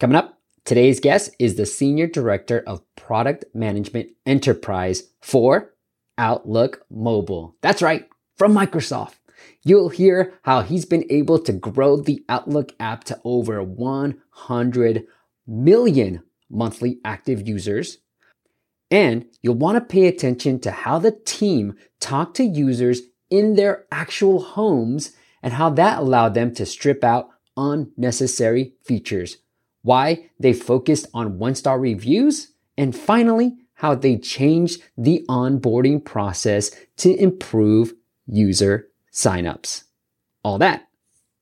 Coming up, today's guest is the Senior Director of Product Management Enterprise for Outlook Mobile. That's right, from Microsoft. You'll hear how he's been able to grow the Outlook app to over 100 million monthly active users. And you'll want to pay attention to how the team talked to users in their actual homes and how that allowed them to strip out unnecessary features, why they focused on one star reviews, and finally, how they changed the onboarding process to improve user signups. All that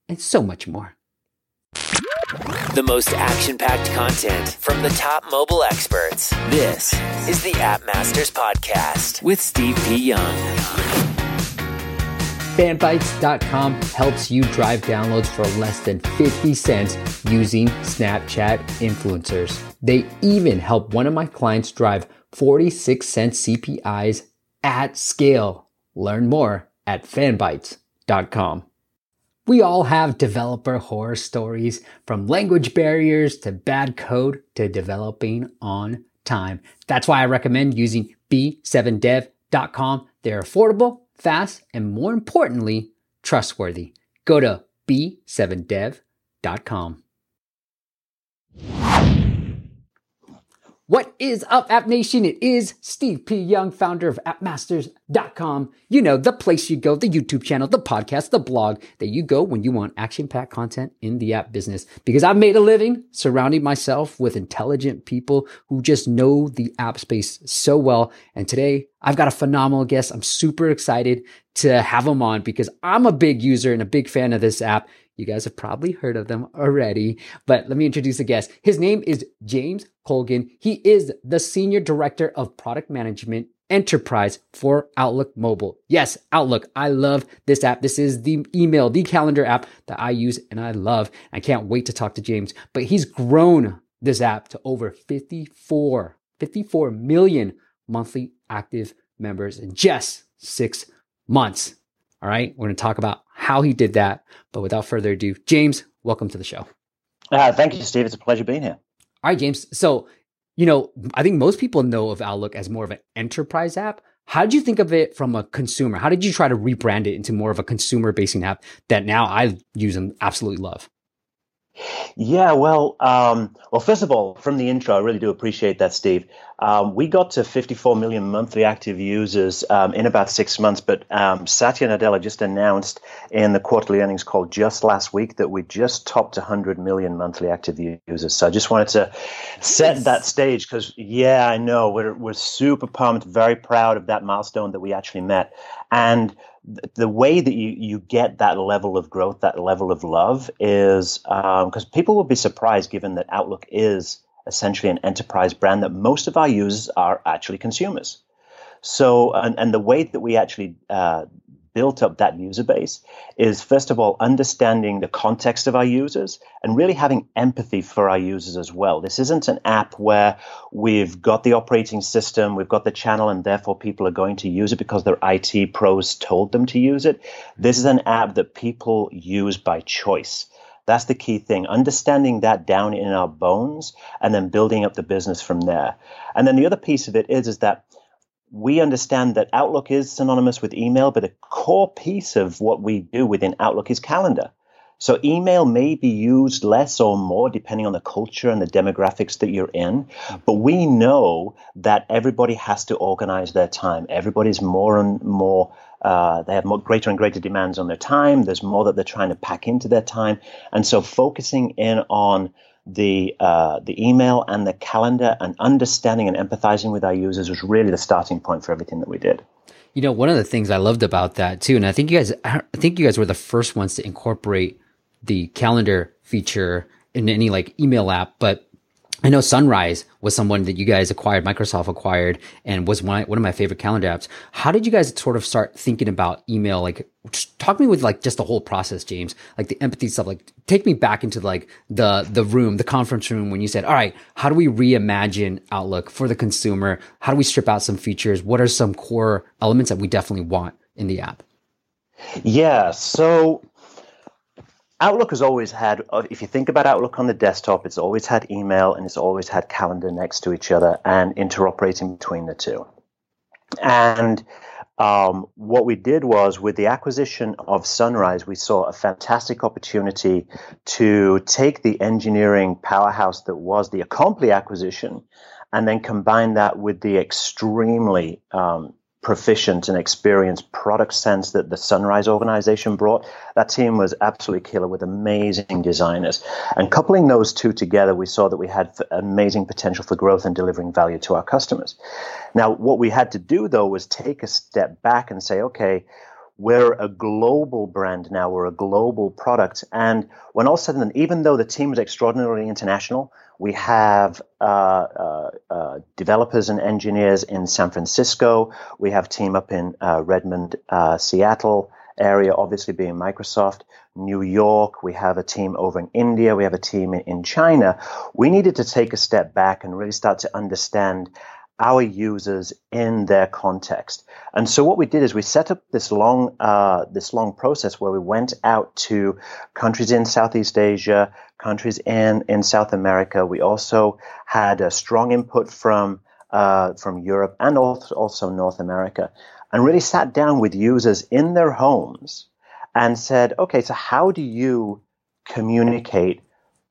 and so much more. The most action packed content from the top mobile experts. This is the App Masters Podcast with Steve P. Young. Fanbytes.com helps you drive downloads for less than 50 cents using Snapchat influencers. They even help one of my clients drive 46 cent CPIs at scale. Learn more at fanbytes.com. We all have developer horror stories from language barriers to bad code to developing on time. That's why I recommend using b7dev.com. They're affordable, fast, and more importantly, trustworthy. Go to b7dev.com. What is up, App Nation? It is Steve P. Young, founder of AppMasters.com. You know, the place you go, the YouTube channel, the podcast, the blog that you go when you want action packed content in the app business. Because I've made a living surrounding myself with intelligent people who just know the app space so well. And today I've got a phenomenal guest. I'm super excited to have him on because I'm a big user and a big fan of this app. You guys have probably heard of them already, but let me introduce a guest. His name is James Colgan. He is the Senior Director of Product Management Enterprise for Outlook Mobile. Yes, Outlook. I love this app. This is the email, the calendar app that I use and I love. I can't wait to talk to James, but he's grown this app to over 54, 54 million monthly active members in just six months. All right. We're going to talk about how he did that. But without further ado, James, welcome to the show. Uh, thank you, Steve. It's a pleasure being here. All right, James. So, you know, I think most people know of Outlook as more of an enterprise app. How did you think of it from a consumer? How did you try to rebrand it into more of a consumer facing app that now I use and absolutely love? Yeah, well, um, well, first of all, from the intro, I really do appreciate that, Steve. Um, we got to 54 million monthly active users um, in about six months, but um, Satya Nadella just announced in the quarterly earnings call just last week that we just topped 100 million monthly active users. So I just wanted to set that stage because, yeah, I know we're we're super pumped, very proud of that milestone that we actually met, and the way that you, you get that level of growth, that level of love, is because um, people will be surprised given that Outlook is essentially an enterprise brand that most of our users are actually consumers. So, and, and the way that we actually uh, built up that user base is first of all understanding the context of our users and really having empathy for our users as well. This isn't an app where we've got the operating system, we've got the channel, and therefore people are going to use it because their IT pros told them to use it. This is an app that people use by choice. That's the key thing. Understanding that down in our bones and then building up the business from there. And then the other piece of it is, is that we understand that Outlook is synonymous with email, but a core piece of what we do within Outlook is calendar. So email may be used less or more depending on the culture and the demographics that you're in. But we know that everybody has to organize their time. Everybody's more and more, uh, they have more, greater and greater demands on their time. There's more that they're trying to pack into their time. And so focusing in on the uh, the email and the calendar and understanding and empathizing with our users was really the starting point for everything that we did. You know, one of the things I loved about that too, and I think you guys, I think you guys were the first ones to incorporate the calendar feature in any like email app, but I know Sunrise was someone that you guys acquired, Microsoft acquired, and was one, one of my favorite calendar apps. How did you guys sort of start thinking about email? Like, talk me with like just the whole process, James, like the empathy stuff. Like, take me back into like the the room, the conference room when you said, "All right, how do we reimagine Outlook for the consumer? How do we strip out some features? What are some core elements that we definitely want in the app?" Yeah, so Outlook has always had, uh, if you think about Outlook on the desktop, it's always had email and it's always had calendar next to each other and interoperating between the two. And um, what we did was with the acquisition of Sunrise, we saw a fantastic opportunity to take the engineering powerhouse that was the Acompli acquisition and then combine that with the extremely um, proficient and experienced product sense that the Sunrise organization brought. That team was absolutely killer with amazing designers. And coupling those two together, we saw that we had amazing potential for growth and delivering value to our customers. Now, what we had to do though was take a step back and say, okay, we're a global brand now. We're a global product. And when all said and done, even though the team is extraordinarily international, we have uh, uh, uh, developers and engineers in San Francisco. We have team up in uh, Redmond, uh, Seattle area, obviously being Microsoft. New York. We have a team over in India. We have a team in, in China. We needed to take a step back and really start to understand our users in their context. And so what we did is we set up this long uh, this long process where we went out to countries in Southeast Asia, countries in in South America. We also had a strong input from uh, from Europe and also North America, and really sat down with users in their homes and said, okay, so how do you communicate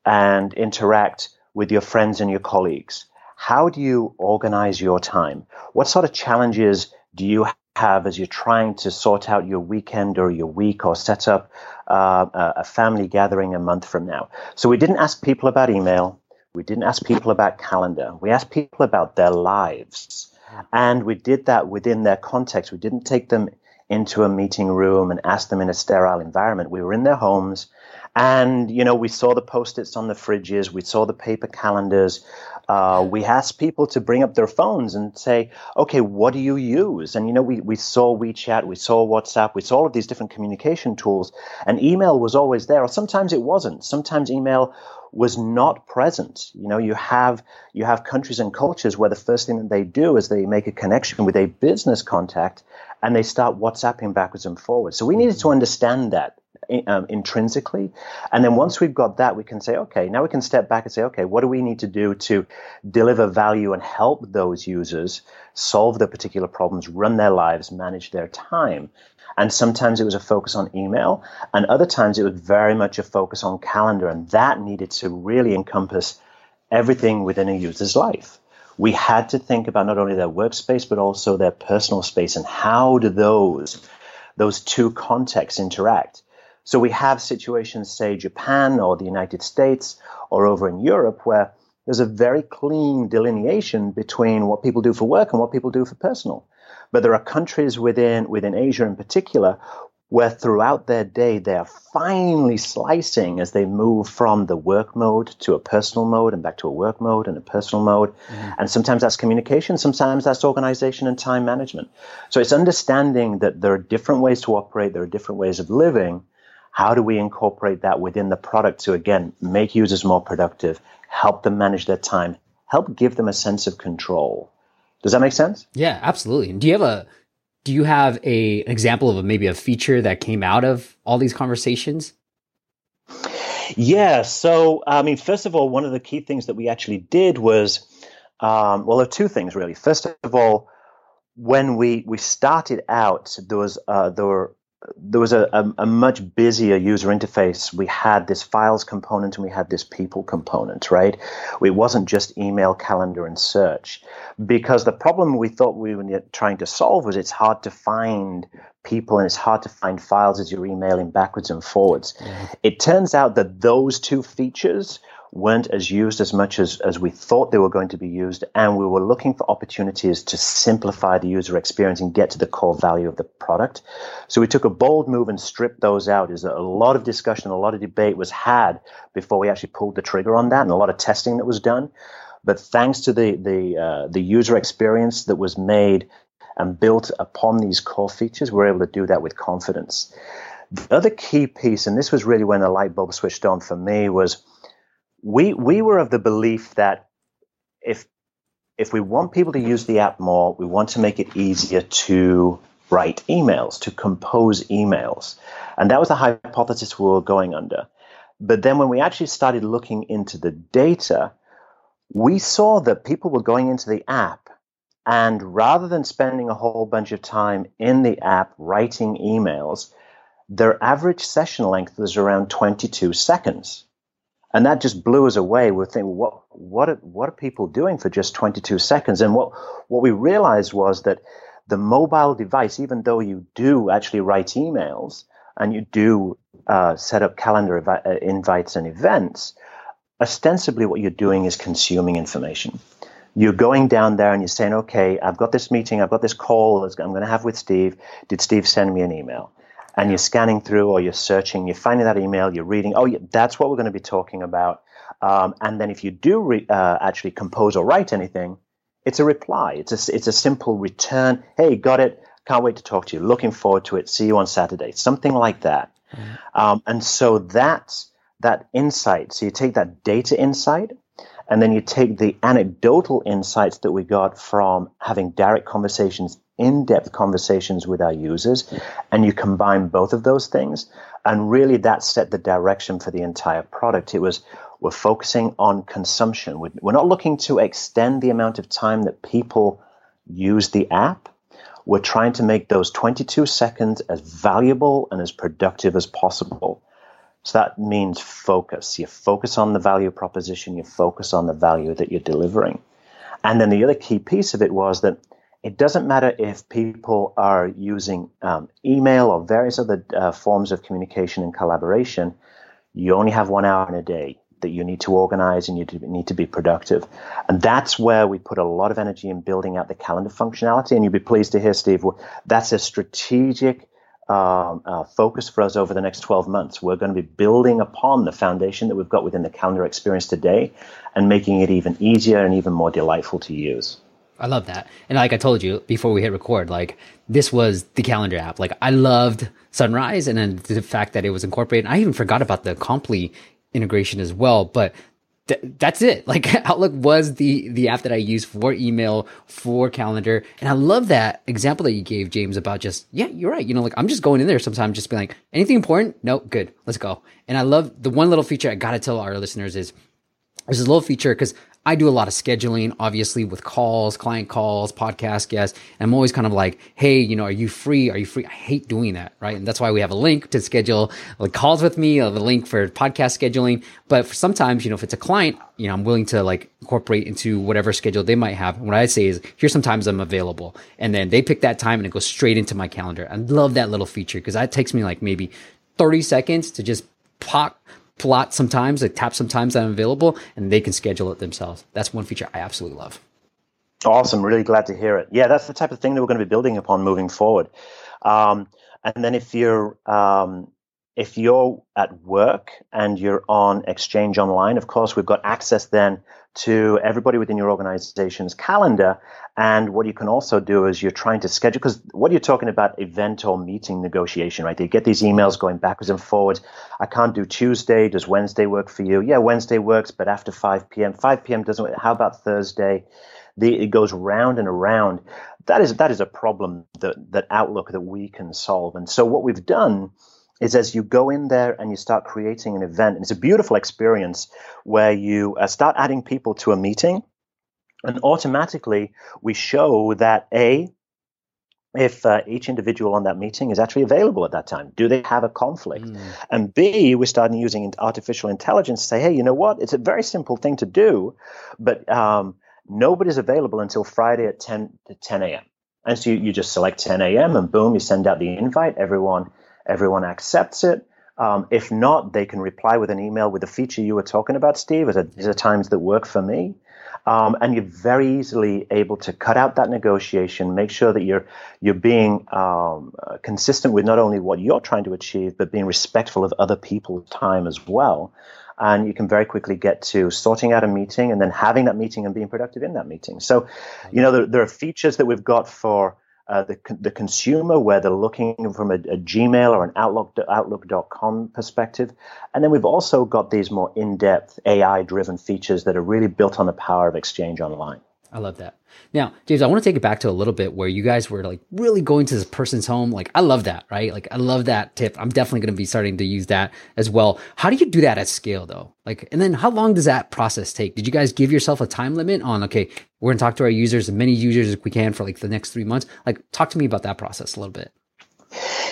and interact with your friends and your colleagues? how do you organize your time? What sort of challenges do you have as you're trying to sort out your weekend or your week or set up uh, a family gathering a month from now? So we didn't ask people about email. We didn't ask people about calendar. We asked people about their lives. And we did that within their context. We didn't take them into a meeting room and ask them in a sterile environment. We were in their homes. And, you know, we saw the post its on the fridges, we saw the paper calendars, uh, we asked people to bring up their phones and say, okay, what do you use? And, you know, we, we saw WeChat, we saw WhatsApp, we saw all of these different communication tools, and email was always there, or sometimes it wasn't. Sometimes email was not present. You know, you have you have countries and cultures where the first thing that they do is they make a connection with a business contact and they start WhatsApping backwards and forwards. So we needed to understand that um, intrinsically. And then once we've got that, we can say, okay, now we can step back and say, okay, what do we need to do to deliver value and help those users solve their particular problems, run their lives, manage their time? And sometimes it was a focus on email, and other times it was very much a focus on calendar, and that needed to really encompass everything within a user's life. We had to think about not only their workspace, but also their personal space and how do those those two contexts interact. So we have situations, say Japan or the United States or over in Europe, where there's a very clean delineation between what people do for work and what people do for personal. But there are countries within within Asia in particular where throughout their day they are finely slicing as they move from the work mode to a personal mode and back to a work mode and a personal mode. Mm-hmm. And sometimes that's communication, sometimes that's organization and time management. So it's understanding that there are different ways to operate, there are different ways of living, how do we incorporate that within the product to, again, make users more productive, help them manage their time, help give them a sense of control? Does that make sense? Yeah, absolutely. Do you have a do you have a an example of a, maybe a feature that came out of all these conversations? Yeah. So, I mean, first of all, one of the key things that we actually did was, um, well, there are two things really. First of all, when we we started out, there was uh, there were there was a, a, a, much busier user interface. We had this files component and we had this people component, right? It wasn't just email, calendar, and search. Because the problem we thought we were trying to solve was it's hard to find people and it's hard to find files as you're emailing backwards and forwards. It turns out that those two features weren't as used as much as, as we thought they were going to be used. And we were looking for opportunities to simplify the user experience and get to the core value of the product. So we took a bold move and stripped those out. There's a lot of discussion, a lot of debate was had before we actually pulled the trigger on that and a lot of testing that was done. But thanks to the, the, uh, the user experience that was made and built upon these core features, we're able to do that with confidence. The other key piece, and this was really when the light bulb switched on for me, was we we were of the belief that if if we want people to use the app more, we want to make it easier to write emails, to compose emails. And that was the hypothesis we were going under. But then when we actually started looking into the data, we saw that people were going into the app and rather than spending a whole bunch of time in the app writing emails, their average session length was around 22 seconds. And that just blew us away. We're thinking, what, what, are, what are people doing for just 22 seconds? And what, what we realized was that the mobile device, even though you do actually write emails and you do uh, set up calendar evi- uh, invites and events, ostensibly what you're doing is consuming information. You're going down there and you're saying, okay, I've got this meeting, I've got this call I'm going to have with Steve. Did Steve send me an email? And you're scanning through or you're searching, you're finding that email, you're reading, oh, yeah, that's what we're going to be talking about. Um, and then if you do re- uh, actually compose or write anything, it's a reply. It's a, it's a simple return. Hey, got it. Can't wait to talk to you. Looking forward to it. See you on Saturday. Something like that. Mm-hmm. Um, and so that's that insight. So you take that data insight and then you take the anecdotal insights that we got from having direct conversations, in depth conversations with our users, and you combine both of those things. And really, that set the direction for the entire product. It was we're focusing on consumption. We're not looking to extend the amount of time that people use the app. We're trying to make those 22 seconds as valuable and as productive as possible. So that means focus. You focus on the value proposition, you focus on the value that you're delivering. And then the other key piece of it was that it doesn't matter if people are using um, email or various other uh, forms of communication and collaboration, you only have one hour in a day that you need to organize and you need to be productive. And that's where we put a lot of energy in building out the calendar functionality. And you'll be pleased to hear, Steve, that's a strategic um, uh, focus for us over the next 12 months. We're going to be building upon the foundation that we've got within the calendar experience today and making it even easier and even more delightful to use. I love that. And like I told you before we hit record, like this was the calendar app. Like I loved Sunrise and then the fact that it was incorporated. I even forgot about the Acompli integration as well, but th- that's it. Like Outlook was the the app that I use for email, for calendar, and I love that example that you gave, James, about just yeah, you're right. You know, like I'm just going in there sometimes, just being like, anything important? No, good, let's go. And I love the one little feature I gotta tell our listeners is there's this little feature because I do a lot of scheduling, obviously, with calls, client calls, podcast guests. And I'm always kind of like, hey, you know, are you free? Are you free? I hate doing that, right? And that's why we have a link to schedule like calls with me, a link for podcast scheduling. But for sometimes, you know, if it's a client, you know, I'm willing to like incorporate into whatever schedule they might have. what I say is, here's sometimes I'm available. And then they pick that time and it goes straight into my calendar. I love that little feature because that takes me like maybe 30 seconds to just pop plot sometimes, like tap sometimes I'm available, and they can schedule it themselves. That's one feature I absolutely love. Awesome. Really glad to hear it. Yeah, that's the type of thing that we're going to be building upon moving forward. Um, and then if you're um, if you're at work and you're on Exchange Online, of course, we've got access then to everybody within your organization's calendar. And what you can also do is you're trying to schedule, because what you're talking about event or meeting negotiation, right? You get these emails going backwards and forwards. I can't do Tuesday. Does Wednesday work for you? Yeah, Wednesday works, but after 5 p.m. 5 p.m. doesn't work. How about Thursday? The, it goes round and around. That is, that is a problem that, that Outlook that we can solve. And so what we've done is as you go in there and you start creating an event, and it's a beautiful experience where you uh, start adding people to a meeting, and automatically we show that A, if uh, each individual on that meeting is actually available at that time. Do they have a conflict? Mm. And B, we're starting using artificial intelligence to say, hey, you know what? It's a very simple thing to do, but um, nobody's available until Friday at 10 to 10 a.m. And so you, you just select 10 a.m. and boom, you send out the invite. Everyone everyone accepts it. Um, if not, they can reply with an email with the feature you were talking about, Steve. These are times that work for me. Um, and you're very easily able to cut out that negotiation, make sure that you're you're being um, uh, consistent with not only what you're trying to achieve, but being respectful of other people's time as well. And you can very quickly get to sorting out a meeting and then having that meeting and being productive in that meeting. So, you know, there, there are features that we've got for uh, the, the consumer, where they're looking from a, a, Gmail or an Outlook, Outlook.com perspective. And then we've also got these more in depth AI driven features that are really built on the power of Exchange Online. I love that. Now, James, I want to take it back to a little bit where you guys were like really going to this person's home. Like, I love that, right? Like, I love that tip. I'm definitely going to be starting to use that as well. How do you do that at scale though? Like, and then how long does that process take? Did you guys give yourself a time limit on, okay, we're going to talk to our users, as many users as we can for like the next three months? Like, talk to me about that process a little bit.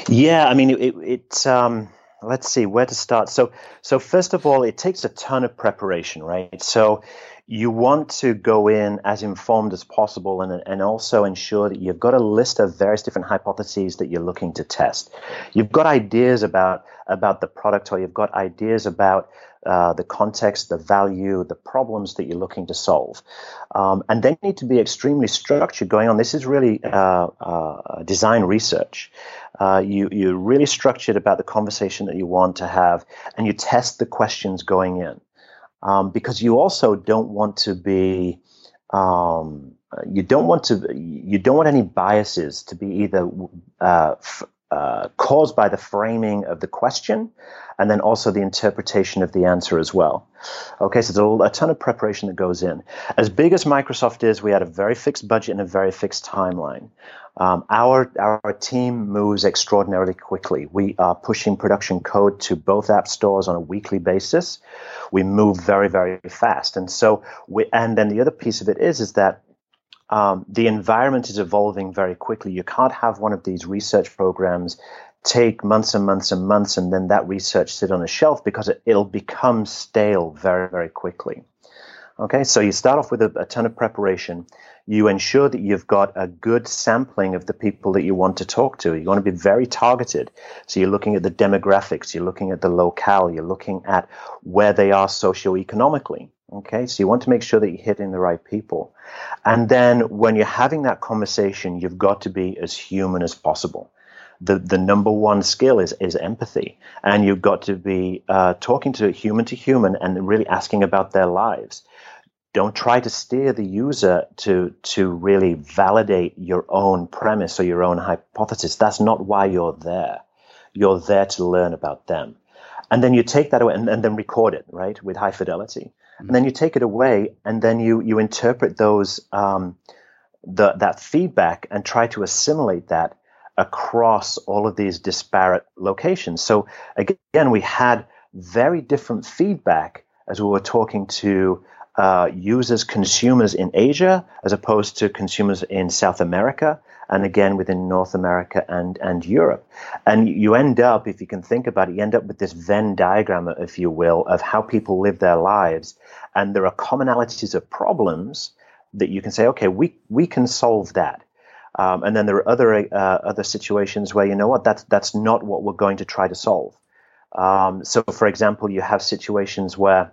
Yeah, I mean, it, it um, let's see where to start. So, so first of all, it takes a ton of preparation, right? So, you want to go in as informed as possible and, and also ensure that you've got a list of various different hypotheses that you're looking to test. You've got ideas about about the product or you've got ideas about uh, the context, the value, the problems that you're looking to solve. Um, and they need to be extremely structured going on. This is really uh, uh, design research. Uh, you, you're really structured about the conversation that you want to have, and you test the questions going in um, because you also don't want to be um, you don't want to you don't want any biases to be either uh, f- uh, caused by the framing of the question and then also the interpretation of the answer as well. Okay, so there's a, ton of preparation that goes in. As big as Microsoft is, we had a very fixed budget and a very fixed timeline. Um, our our team moves extraordinarily quickly. We are pushing production code to both app stores on a weekly basis. We move very very fast, and so we. And then the other piece of it is is that um, the environment is evolving very quickly. You can't have one of these research programs take months and months and months and then that research sit on a shelf because it, will become stale very, very quickly. Okay, so you start off with a, a ton of preparation. You ensure that you've got a good sampling of the people that you want to talk to. You want to be very targeted. So you're looking at the demographics, you're looking at the locale, you're looking at where they are socioeconomically. Okay, so you want to make sure that you're hitting the right people. And then when you're having that conversation, you've got to be as human as possible the, the number one skill is, is empathy. And you've got to be uh, talking to human to human and really asking about their lives. Don't try to steer the user to, to really validate your own premise or your own hypothesis. That's not why you're there. You're there to learn about them. And then you take that away and, and then record it, right, with high fidelity. And then you take it away and then you, you interpret those, um, the, that feedback and try to assimilate that across all of these disparate locations. So again, we had very different feedback as we were talking to uh, users, consumers in Asia, as opposed to consumers in South America, and again within North America and, and Europe. And you end up, if you can think about it, you end up with this Venn diagram, if you will, of how people live their lives. And there are commonalities of problems that you can say, okay, we, we can solve that. Um, and then there are other uh, other situations where you know what that's that's not what we're going to try to solve. Um, so, for example, you have situations where,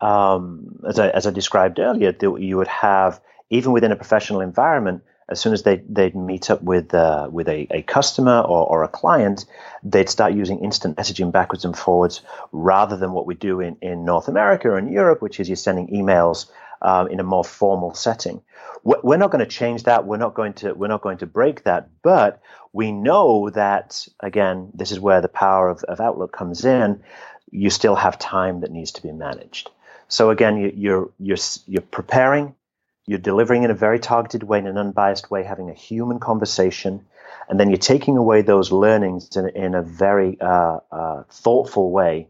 um, as I as I described earlier, you would have even within a professional environment, as soon as they they'd meet up with uh, with a, a customer or, or a client, they'd start using instant messaging backwards and forwards rather than what we do in, in North America and Europe, which is you're sending emails um, in a more formal setting. We're not going to change that. We're not going to we're not going to break that. But we know that again, this is where the power of, of Outlook comes in. You still have time that needs to be managed. So again, you, you're you're you're preparing, you're delivering in a very targeted way, in an unbiased way, having a human conversation, and then you're taking away those learnings in, in a very uh, uh, thoughtful way,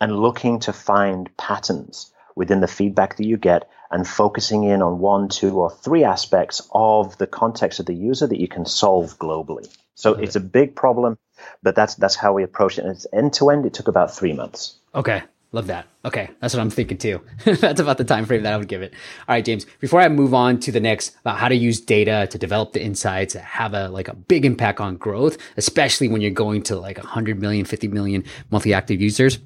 and looking to find patterns within the feedback that you get and focusing in on one, two, or three aspects of the context of the user that you can solve globally. So okay. it's a big problem, but that's that's how we approach it. And it's end to end. It took about three months. Okay. Love that. Okay, that's what I'm thinking too. that's about the time frame that I would give it. All right, James. Before I move on to the next about how to use data to develop the insights, have a like a big impact on growth, especially when you're going to like 100 million, 50 million monthly active users.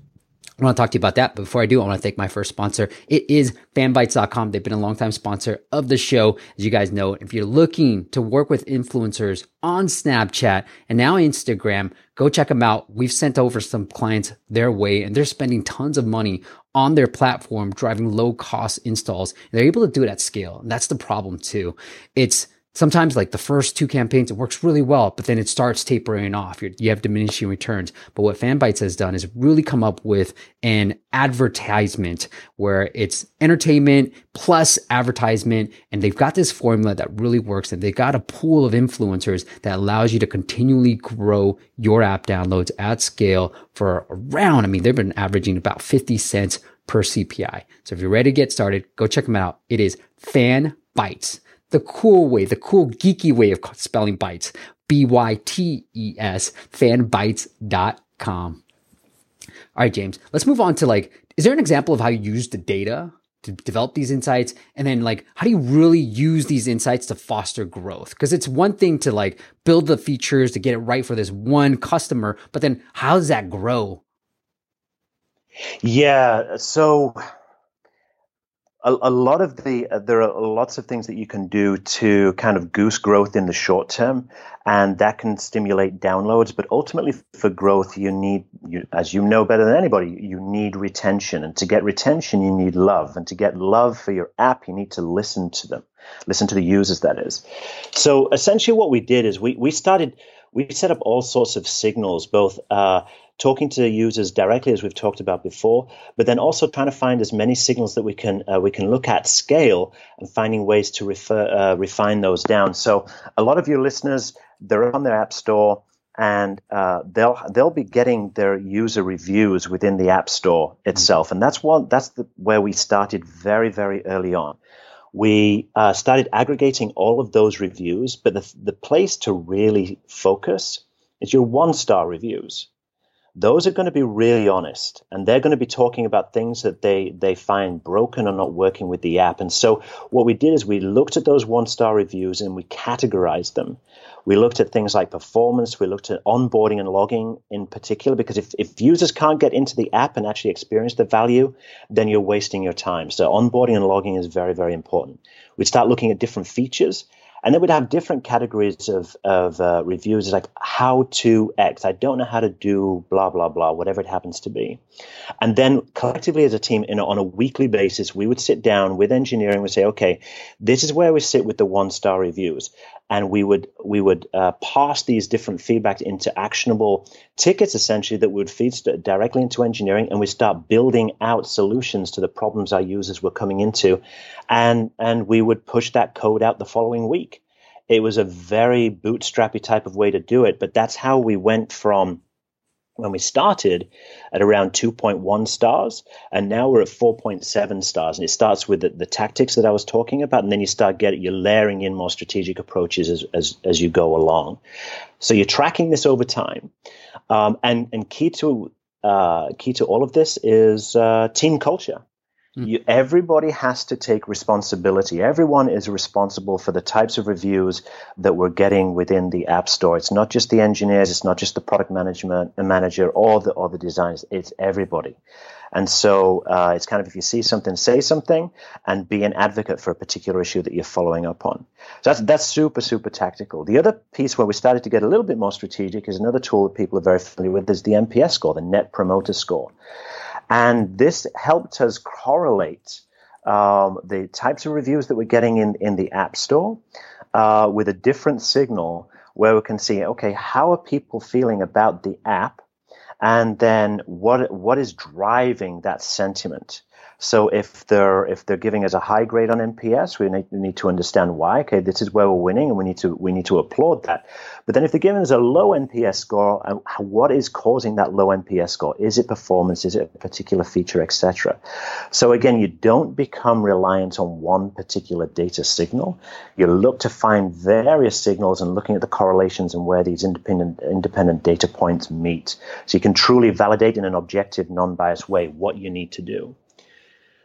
I want to talk to you about that. But before I do, I want to thank my first sponsor. It is fanbytes.com. They've been a longtime sponsor of the show. As you guys know, if you're looking to work with influencers on Snapchat and now Instagram, go check them out. We've sent over some clients their way and they're spending tons of money on their platform, driving low cost installs. They're able to do it at scale. And that's the problem too. It's sometimes like the first two campaigns, it works really well, but then it starts tapering off. You're, you have diminishing returns. But what FanBytes has done is really come up with an advertisement where it's entertainment plus advertisement. And they've got this formula that really works. And they've got a pool of influencers that allows you to continually grow your app downloads at scale for around, I mean, they've been averaging about 50 cents per CPI. So if you're ready to get started, go check them out. It is Fan Bytes the cool way, the cool geeky way of spelling bytes. B-Y-T-E-S, fanbytes.com. All right, James, let's move on to like, is there an example of how you use the data to develop these insights? And then like, how do you really use these insights to foster growth? Cause it's one thing to like build the features to get it right for this one customer, but then how does that grow? Yeah. So a, a lot of the uh, there are lots of things that you can do to kind of goose growth in the short term, and that can stimulate downloads. But ultimately, for growth, you need, you, as you know better than anybody, you need retention. And to get retention, you need love. And to get love for your app, you need to listen to them, listen to the users. That is. So essentially, what we did is we we started we set up all sorts of signals, both uh, talking to users directly, as we've talked about before, but then also trying to find as many signals that we can uh, we can look at scale and finding ways to refer, uh, refine those down. So a lot of your listeners, they're on their app store and uh, they'll they'll be getting their user reviews within the app store itself, and that's one that's the, where we started very very early on. We uh, started aggregating all of those reviews, but the the place to really focus is your one star reviews those are going to be really honest and they're going to be talking about things that they they find broken or not working with the app. And so what we did is we looked at those one star reviews and we categorized them. We looked at things like performance we looked at onboarding and logging in particular because if, if users can't get into the app and actually experience the value then you're wasting your time. So onboarding and logging is very very important. We start looking at different features and then we'd have different categories of, of uh, reviews like how to X. I don't know how to do blah, blah, blah, whatever it happens to be. And then collectively as a team, on a weekly basis, we would sit down with engineering. We say, okay, this is where we sit with the one star reviews and we would we would uh, pass these different feedbacks into actionable tickets essentially that would feed directly into engineering and we start building out solutions to the problems our users were coming into and and we would push that code out the following week it was a very bootstrappy type of way to do it but that's how we went from when we started at around 2.1 stars and now we're at 4.7 stars. And it starts with the, the, tactics that i was talking about and then you start getting you're layering in more strategic approaches as, as, as you go along. So you're tracking this over time. Um, and, and key to uh, key to all of this is uh, team culture. You, everybody has to take responsibility. Everyone is responsible for the types of reviews that we're getting within the App Store. It's not just the engineers, it's not just the product management manager or the or the designers. It's everybody. And so uh, it's kind of if you see something, say something, and be an advocate for a particular issue that you're following up on. So that's that's super super tactical. The other piece where we started to get a little bit more strategic is another tool that people are very familiar with is the NPS score, the Net Promoter Score. And this helped us correlate um, the types of reviews that we're getting in, in the App Store uh, with a different signal where we can see, okay, how are people feeling about the app? And then what, what is driving that sentiment? So if they're if they're giving us a high grade on NPS, we need, we need to understand why. Okay, this is where we're winning, and we need to we need to applaud that. But then if they're giving us a low NPS score, uh, what is causing that low NPS score? Is it performance? Is it a particular feature, etc. So again, you don't become reliant on one particular data signal. You look to find various signals and looking at the correlations and where these independent independent data points meet. So you can truly validate in an objective, non-biased way what you need to do.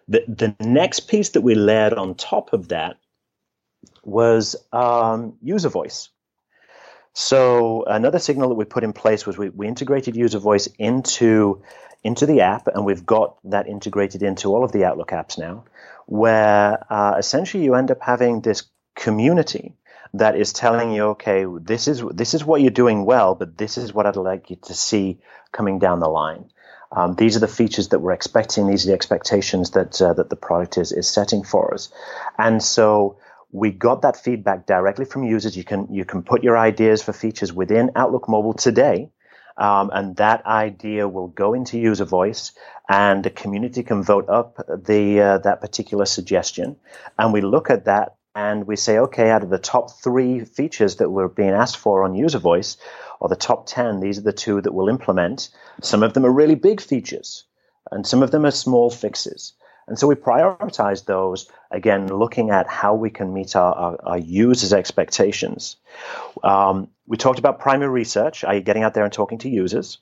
The, the next piece that we layered on top of that was um, user voice. So another signal that we put in place was we, we integrated user voice into into the app, and we've got that integrated into all of the Outlook apps now, where uh, essentially you end up having this community that is telling you, okay, this is this is what you're doing well, but this is what I'd like you to see coming down the line. Um, these are the features that we're expecting. These are the expectations that uh, that the product is is setting for us. And so we got that feedback directly from users. You can you can put your ideas for features within Outlook Mobile today, um, and that idea will go into user voice, and the community can vote up the uh, that particular suggestion, and we look at that and we say, okay, out of the top three features that were being asked for on user voice, or the top ten, these are the two that we'll implement. Some of them are really big features, and some of them are small fixes. And so we prioritize those, again, looking at how we can meet our, our, our users' expectations. Um, we talked about primary research, i.e., getting out there and talking to users.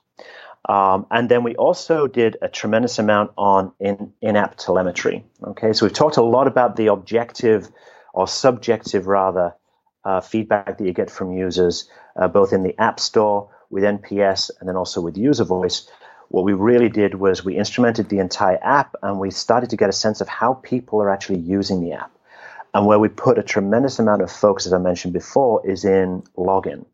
Um, and then we also did a tremendous amount on in, in-app telemetry. Okay, so we've talked a lot about the objective or subjective, rather, uh, feedback that you get from users, uh, both in the App Store with NPS and then also with user voice what we really did was we instrumented the entire app and we started to get a sense of how people are actually using the app. And where we put a tremendous amount of focus, as I mentioned before, is in login,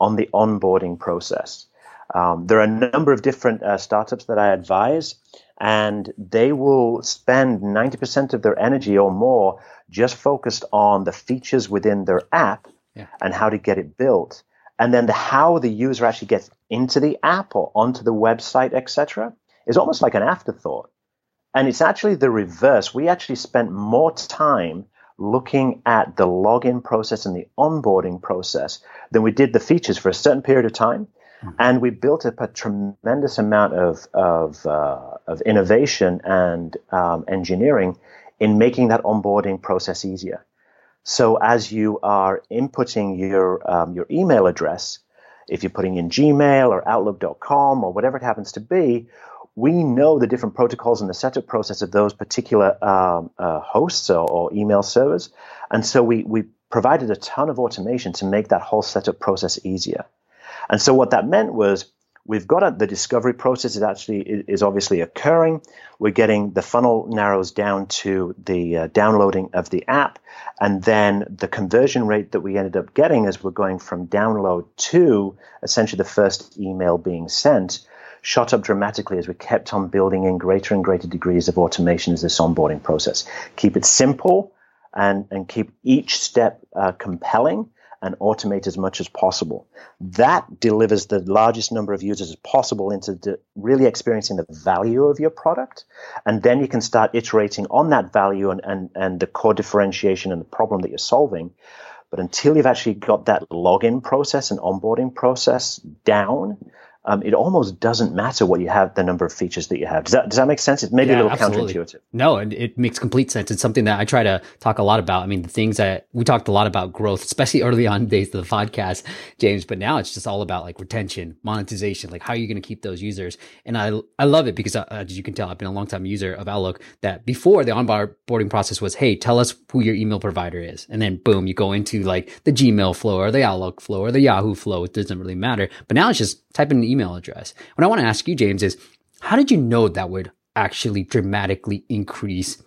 on the onboarding process. Um, there are a number of different uh, startups that I advise, and they will spend 90% of their energy or more just focused on the features within their app yeah. and how to get it built and then the how the user actually gets into the app or onto the website, etc., is almost like an afterthought. And it's actually the reverse. We actually spent more time looking at the login process and the onboarding process than we did the features for a certain period of time. Mm-hmm. And we built up a tremendous amount of, of, uh, of innovation and um, engineering in making that onboarding process easier. So as you are inputting your um, your email address, if you're putting in Gmail or Outlook.com or whatever it happens to be, we know the different protocols and the setup process of those particular um, uh, hosts or, or, email servers, and so we we provided a ton of automation to make that whole setup process easier. And so what that meant was We've got a, the discovery process is actually is obviously occurring. We're getting the funnel narrows down to the uh, downloading of the app, and then the conversion rate that we ended up getting as we're going from download to essentially the first email being sent shot up dramatically as we kept on building in greater and greater degrees of automation as this onboarding process. Keep it simple and, and keep each step uh, compelling and automate as much as possible. That delivers the largest number of users as possible into de- really experiencing the value of your product. And then you can start iterating on that value and, and, and the core differentiation and the problem that you're solving. But until you've actually got that login process and onboarding process down, um, it almost doesn't matter what you have, the number of features that you have. Does that, does that make sense? It's maybe yeah, a little absolutely. counterintuitive. No, and it makes complete sense. It's something that I try to talk a lot about. I mean, the things that we talked a lot about growth, especially early on days of the podcast, James, but now it's just all about like retention, monetization, like how are you going to keep those users? And I, I love it because uh, as you can tell, I've been a long time user of Outlook that before the onboarding process was, Hey, tell us who your email provider is. And then boom, you go into like the Gmail flow or the Outlook flow or the Yahoo flow. It doesn't really matter. But now it's just type in email address. What I want to ask you, James, is how did you know that would actually dramatically increase,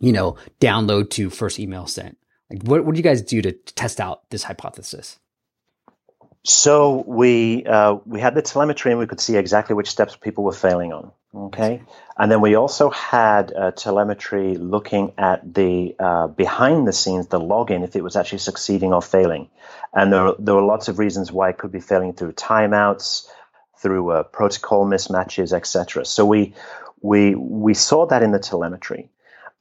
you know, download to first email sent? Like, what, what did you guys do to test out this hypothesis? So we uh, we had the telemetry and we could see exactly which steps people were failing on. Okay, and then we also had uh, telemetry looking at the uh, behind the scenes, the login, if it was actually succeeding or failing. And there, there were lots of reasons why it could be failing through timeouts, through uh, protocol mismatches, etc. So we we we saw that in the telemetry.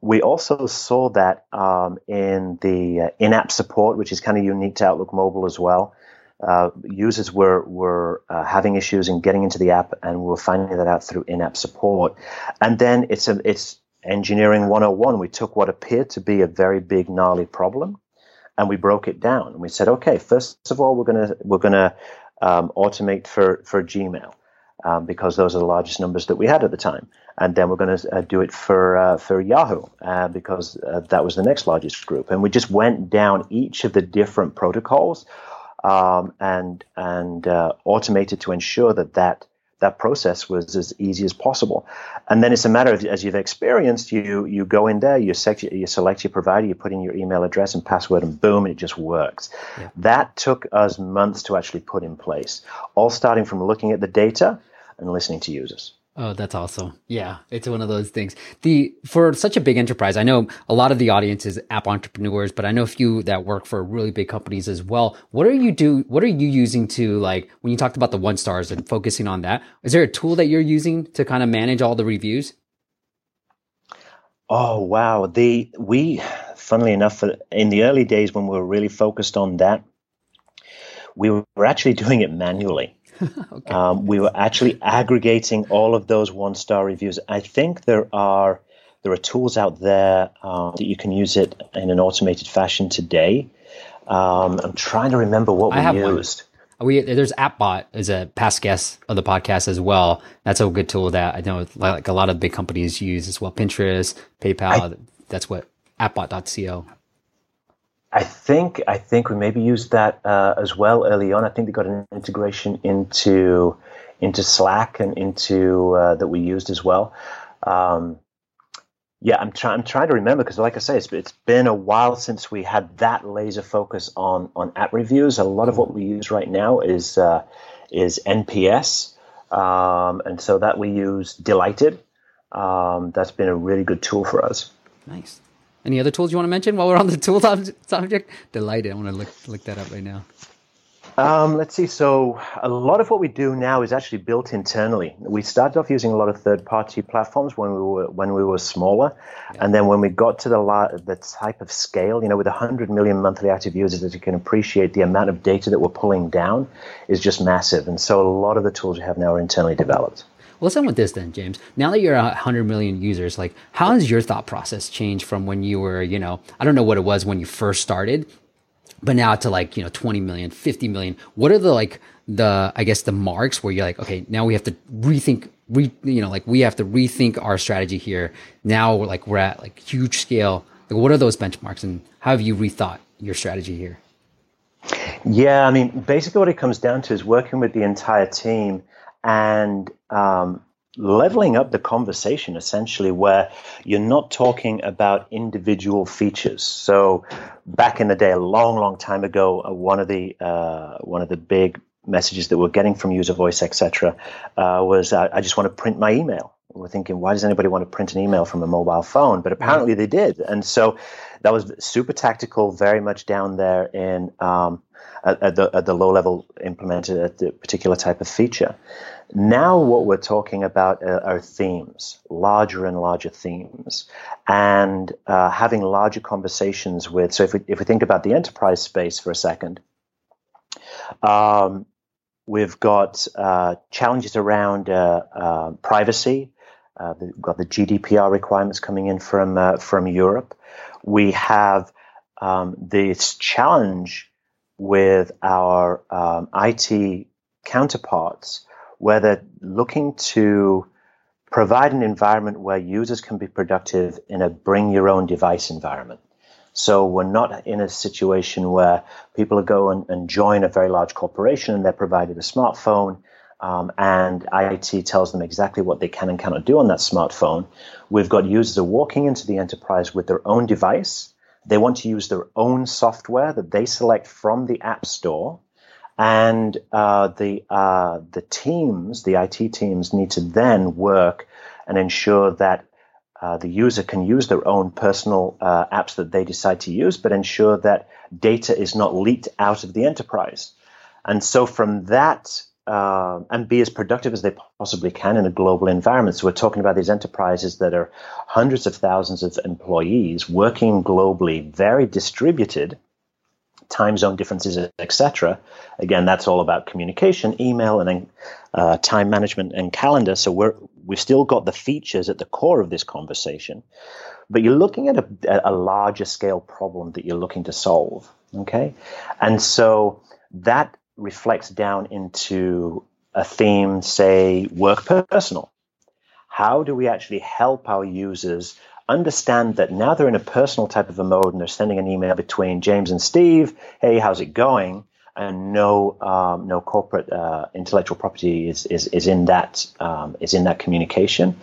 We also saw that um, in the uh, in-app support, which is kind of unique to Outlook Mobile as well. Uh, users were were uh, having issues in getting into the app, and we were finding that out through in-app support. And then it's a, it's engineering 101. We took what appeared to be a very big gnarly problem, and we broke it down. And we said, okay, first of all, we're gonna we're gonna um, automate for, for Gmail um, because those are the largest numbers that we had at the time. And then we're going to uh, do it for, uh, for Yahoo uh, because uh, that was the next largest group. And we just went down each of the different protocols um, and, and uh, automated to ensure that that that process was as easy as possible. And then it's a matter of, as you've experienced, you you go in there, you select, you select your provider, you put in your email address and password, and boom, it just works. Yeah. That took us months to actually put in place, all starting from looking at the data and listening to users. Oh, that's awesome. Yeah, it's one of those things. The for such a big enterprise, I know a lot of the audience is app entrepreneurs, but I know a few that work for really big companies as well. What are you do what are you using to like when you talked about the one stars and focusing on that? Is there a tool that you're using to kind of manage all the reviews? Oh, wow. The we funnily enough uh, in the early days when we were really focused on that, we were actually doing it manually. okay. um, we were actually aggregating all of those one star reviews. I think there are there are tools out there uh, that you can use it in an automated fashion today. Um, I'm trying to remember what we used. One. We there's AppBot is a past guest of the podcast as well. That's a good tool that I know like a lot of big companies use as well. Pinterest, PayPal. I, that's what appbot.co. I think I think we maybe used that uh, as well early on. I think they got an integration into into Slack and into uh, that we used as well. Um, yeah, I'm trying. I'm trying to remember because, like I say, it's, it's been a while since we had that laser focus on on app reviews. A lot of what we use right now is uh, is NPS, um, and so that we use Delighted. Um, that's been a really good tool for us. Nice. Any other tools you want to mention while we're on the tool subject? Delighted. I want to look look that up right now. Um, let's see. So a lot of what we do now is actually built internally. We started off using a lot of third-party platforms when we were when we were smaller, yeah. and then when we got to the la- the type of scale, you know, with 100 million monthly active users, as you can appreciate, the amount of data that we're pulling down is just massive. And so a lot of the tools we have now are internally developed. Let's end with this then, James. Now that you're 100 million users, like how has your thought process changed from when you were, you know, I don't know what it was when you first started, but now to like, you know, 20 million, 50 million. What are the like the I guess the marks where you're like, okay, now we have to rethink re, you know, like we have to rethink our strategy here. Now we're like we're at like huge scale. Like what are those benchmarks and how have you rethought your strategy here? Yeah, I mean, basically what it comes down to is working with the entire team and um, leveling up the conversation essentially where you're not talking about individual features. So back in the day a long long time ago uh, one of the uh, one of the big messages that we're getting from UserVoice etc uh, was uh, i just want to print my email we're thinking why does anybody want to print an email from a mobile phone but apparently they did and so that was super tactical very much down there in um, at, at, the, at the low level implemented at the particular type of feature. Now, what we're talking about are, are themes, larger and larger themes, and uh, having larger conversations with. So, if we, if we think about the enterprise space for a second, um, we've got uh, challenges around uh, uh privacy. Uh, we've got the GDPR requirements coming in from uh, from Europe. We have um, this challenge with our um, IT counterparts where they're looking to provide an environment where users can be productive in a bring your own device environment. So we're not in a situation where people go and, and join a very large corporation and they're provided a smartphone um, and IT tells them exactly what they can and cannot do on that smartphone. We've got users are walking into the enterprise with their own device they want to use their own software that they select from the App Store. And uh, the uh, the teams, the IT teams, need to then work and ensure that uh, the user can use their own personal uh, apps that they decide to use, but ensure that data is not leaked out of the enterprise. And so, from that uh, and be as productive as they possibly can in a global environment. So we're talking about these enterprises that are hundreds of thousands of employees working globally, very distributed, time zone differences, etc. Again, that's all about communication, email, and then uh, time management and calendar. So we're we've still got the features at the core of this conversation, but you're looking at a, a larger scale problem that you're looking to solve. Okay, and so that reflects down into a theme, say work personal. How do we actually help our users understand that now they're in a personal type of a mode and they're sending an email between James and Steve, hey, how's it going? And no, um, no corporate uh, intellectual property is, is, is in that um, is in that communication.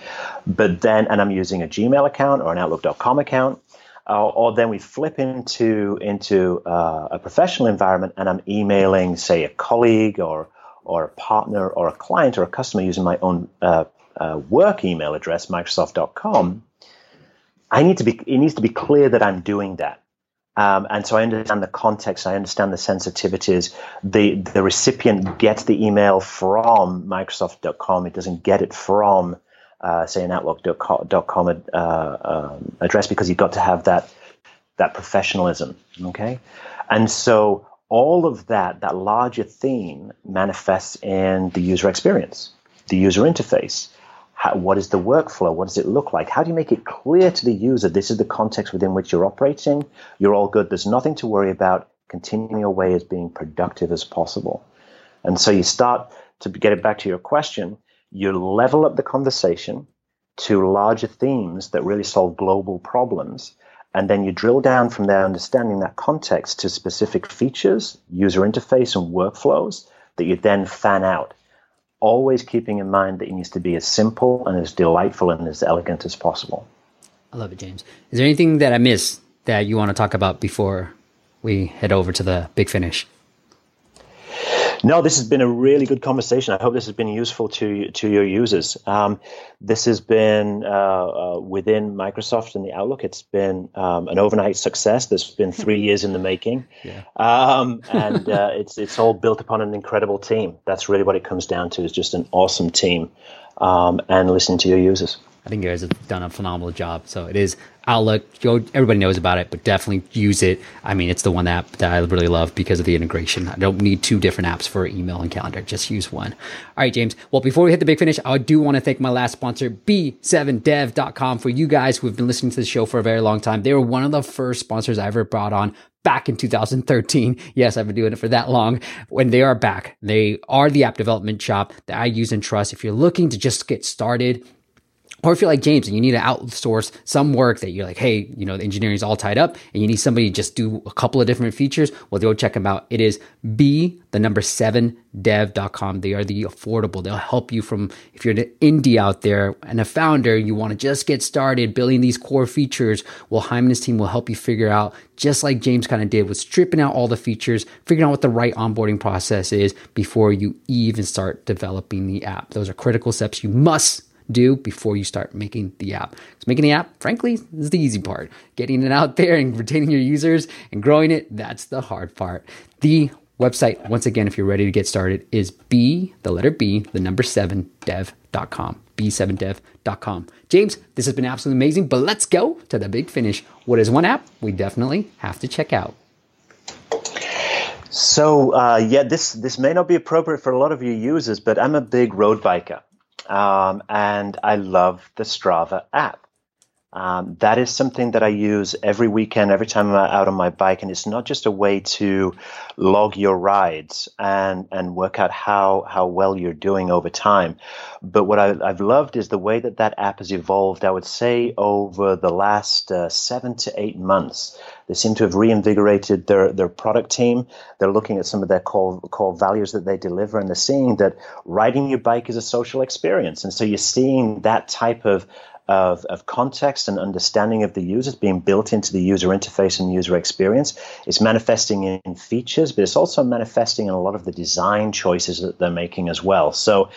But then, and I'm using a Gmail account or an Outlook.com account uh, or then we flip into into uh, a professional environment and I'm emailing, say, a colleague or or a partner or a client or a customer using my own uh, uh, work email address, Microsoft.com, I need to be. It needs to be clear that I'm doing that. Um, and so I understand the context, I understand the sensitivities. The the recipient gets the email from Microsoft.com. It doesn't get it from, uh, say, an Outlook.com uh, um, address because you've got to have that that professionalism. Okay, and so all of that that larger theme manifests in the user experience, the user interface. How, what is the workflow? What does it look like? How do you make it clear to the user this is the context within which you're operating? You're all good. There's nothing to worry about. Continuing your way as being productive as possible. And so you start to get it back to your question, you level up the conversation to larger themes that really solve global problems. And then you drill down from there, understanding that context to specific features, user interface, and workflows that you then fan out always keeping in mind that it needs to be as simple and as delightful and as elegant as possible. I love it, James. Is there anything that I missed that you want to talk about before we head over to the big finish? No, this has been a really good conversation. I hope this has been useful to to your users. Um, this has been uh, uh, within Microsoft and the Outlook. It's been um, an overnight success. There's been three years in the making, yeah. um, and uh, it's it's all built upon an incredible team. That's really what it comes down to. Is just an awesome team, um, and listening to your users. I think you guys have done a phenomenal job. So it is Outlook. Everybody knows about it, but definitely use it. I mean, it's the one app that I really love because of the integration. I don't need two different apps for email and calendar. Just use one. All right, James. Well, before we hit the big finish, I do want to thank my last sponsor, B7dev.com, for you guys who have been listening to the show for a very long time. They were one of the first sponsors I ever brought on back in 2013. Yes, I've been doing it for that long. When they are back, they are the app development shop that I use and trust. If you're looking to just get started, or if you're like James and you need to outsource some work that you're like, hey, you know, the engineering is all tied up and you need somebody to just do a couple of different features, well, go check them out. It is B, the number seven dev.com. They are the affordable. They'll help you from if you're an indie out there and a founder, you want to just get started building these core features. Well, Hyman's team will help you figure out, just like James kind of did with stripping out all the features, figuring out what the right onboarding process is before you even start developing the app. Those are critical steps you must do before you start making the app. Because making the app, frankly, is the easy part. Getting it out there and retaining your users and growing it, that's the hard part. The website, once again, if you're ready to get started, is B, the letter B, the number seven, dev.com. B7dev.com. James, this has been absolutely amazing, but let's go to the big finish. What is one app we definitely have to check out? So uh, yeah, this this may not be appropriate for a lot of your users, but I'm a big road biker um, and I love the Strava app. Um, that is something that I use every weekend, every time I'm out on my bike, and it's not just a way to log your rides and and work out how how well you're doing over time. But what I, have loved is the way that that app has evolved. I would say over the last uh, seven to eight months, they seem to have reinvigorated their their product team. They're looking at some of their core core values that they deliver, and they're seeing that riding your bike is a social experience. And so you're seeing that type of of, of context and understanding of the users being built into the user interface and user experience. It's manifesting in features, but it's also manifesting in a lot of the design choices that they're making as well. So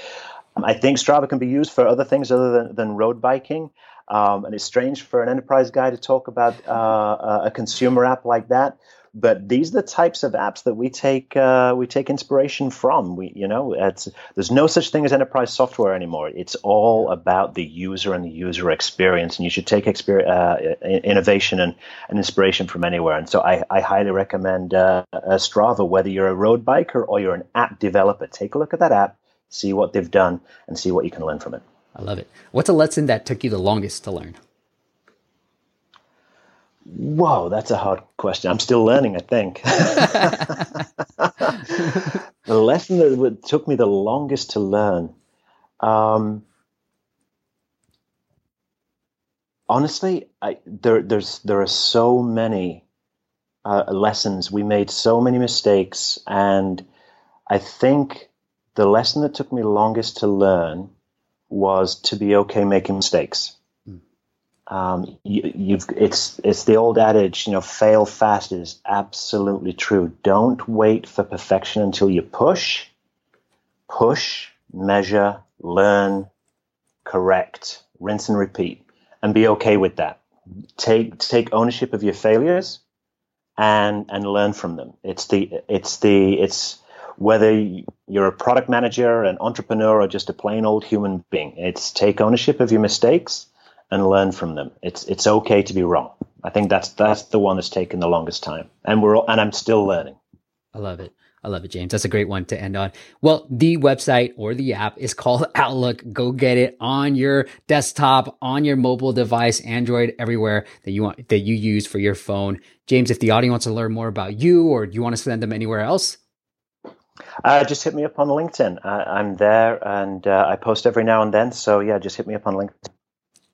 um, I think Strava can be used for other things other than, than road biking. Um, and it's strange for an enterprise guy to talk about uh, a consumer app like that but these are the types of apps that we take uh, we take inspiration from. We you know there's no such thing as enterprise software anymore. It's all about the user and the user experience, and you should take uh, innovation and, and inspiration from anywhere. And so I, I highly recommend uh, Strava, whether you're a road biker or you're an app developer. Take a look at that app, see what they've done, and see what you can learn from it. I love it. What's a lesson that took you the longest to learn? Whoa, that's a hard question. I'm still learning, I think. the lesson that took me the longest to learn, um, honestly, I, there, there's there are so many uh, lessons. We made so many mistakes, and I think the lesson that took me longest to learn was to be okay making mistakes. Um, you, have it's it's the old adage, you know, fail fast is absolutely true. Don't wait for perfection until you push, push, measure, learn, correct, rinse and repeat, and be okay with that. Take take ownership of your failures and and learn from them. It's the it's the it's whether you're a product manager, an entrepreneur, or just a plain old human being. It's take ownership of your mistakes and learn from them. It's it's okay to be wrong. I think that's that's the one that's taken the longest time, and we're and I'm still learning. I love it. I love it, James. That's a great one to end on. Well, the website or the app is called Outlook. Go get it on your desktop, on your mobile device, Android, everywhere that you want, that you use for your phone. James, if the audience wants to learn more about you or do you want to send them anywhere else? Uh, just hit me up on LinkedIn. I, am there and uh, I post every now and then. So yeah, just hit me up on LinkedIn.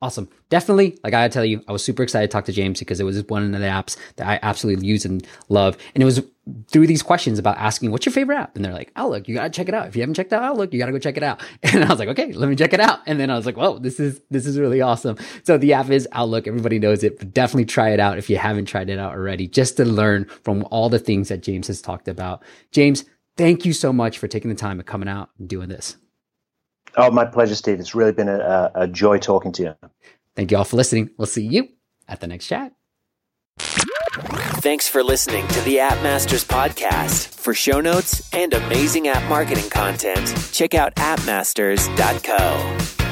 Awesome. Definitely, like I tell you, I was super excited to talk to James because it was one of the apps that I absolutely use and love. And it was through these questions about asking, what's your favorite app? And they're like, Outlook, you gotta check it out. If you haven't checked out Outlook, you gotta go check it out. And I was like, okay, let me check it out. And then I was like, whoa, this is, this is really awesome. So the app is Outlook. Everybody knows it, but definitely try it out if you haven't tried it out already, just to learn from all the things that James has talked about. James, thank you so much for taking the time and coming out and doing this. Oh, my pleasure, Steve. It's really been a, a joy talking to you. Thank you all for listening. We'll see you at the next chat. Thanks for listening to the App Masters podcast. For show notes and amazing app marketing content, check out appmasters.co.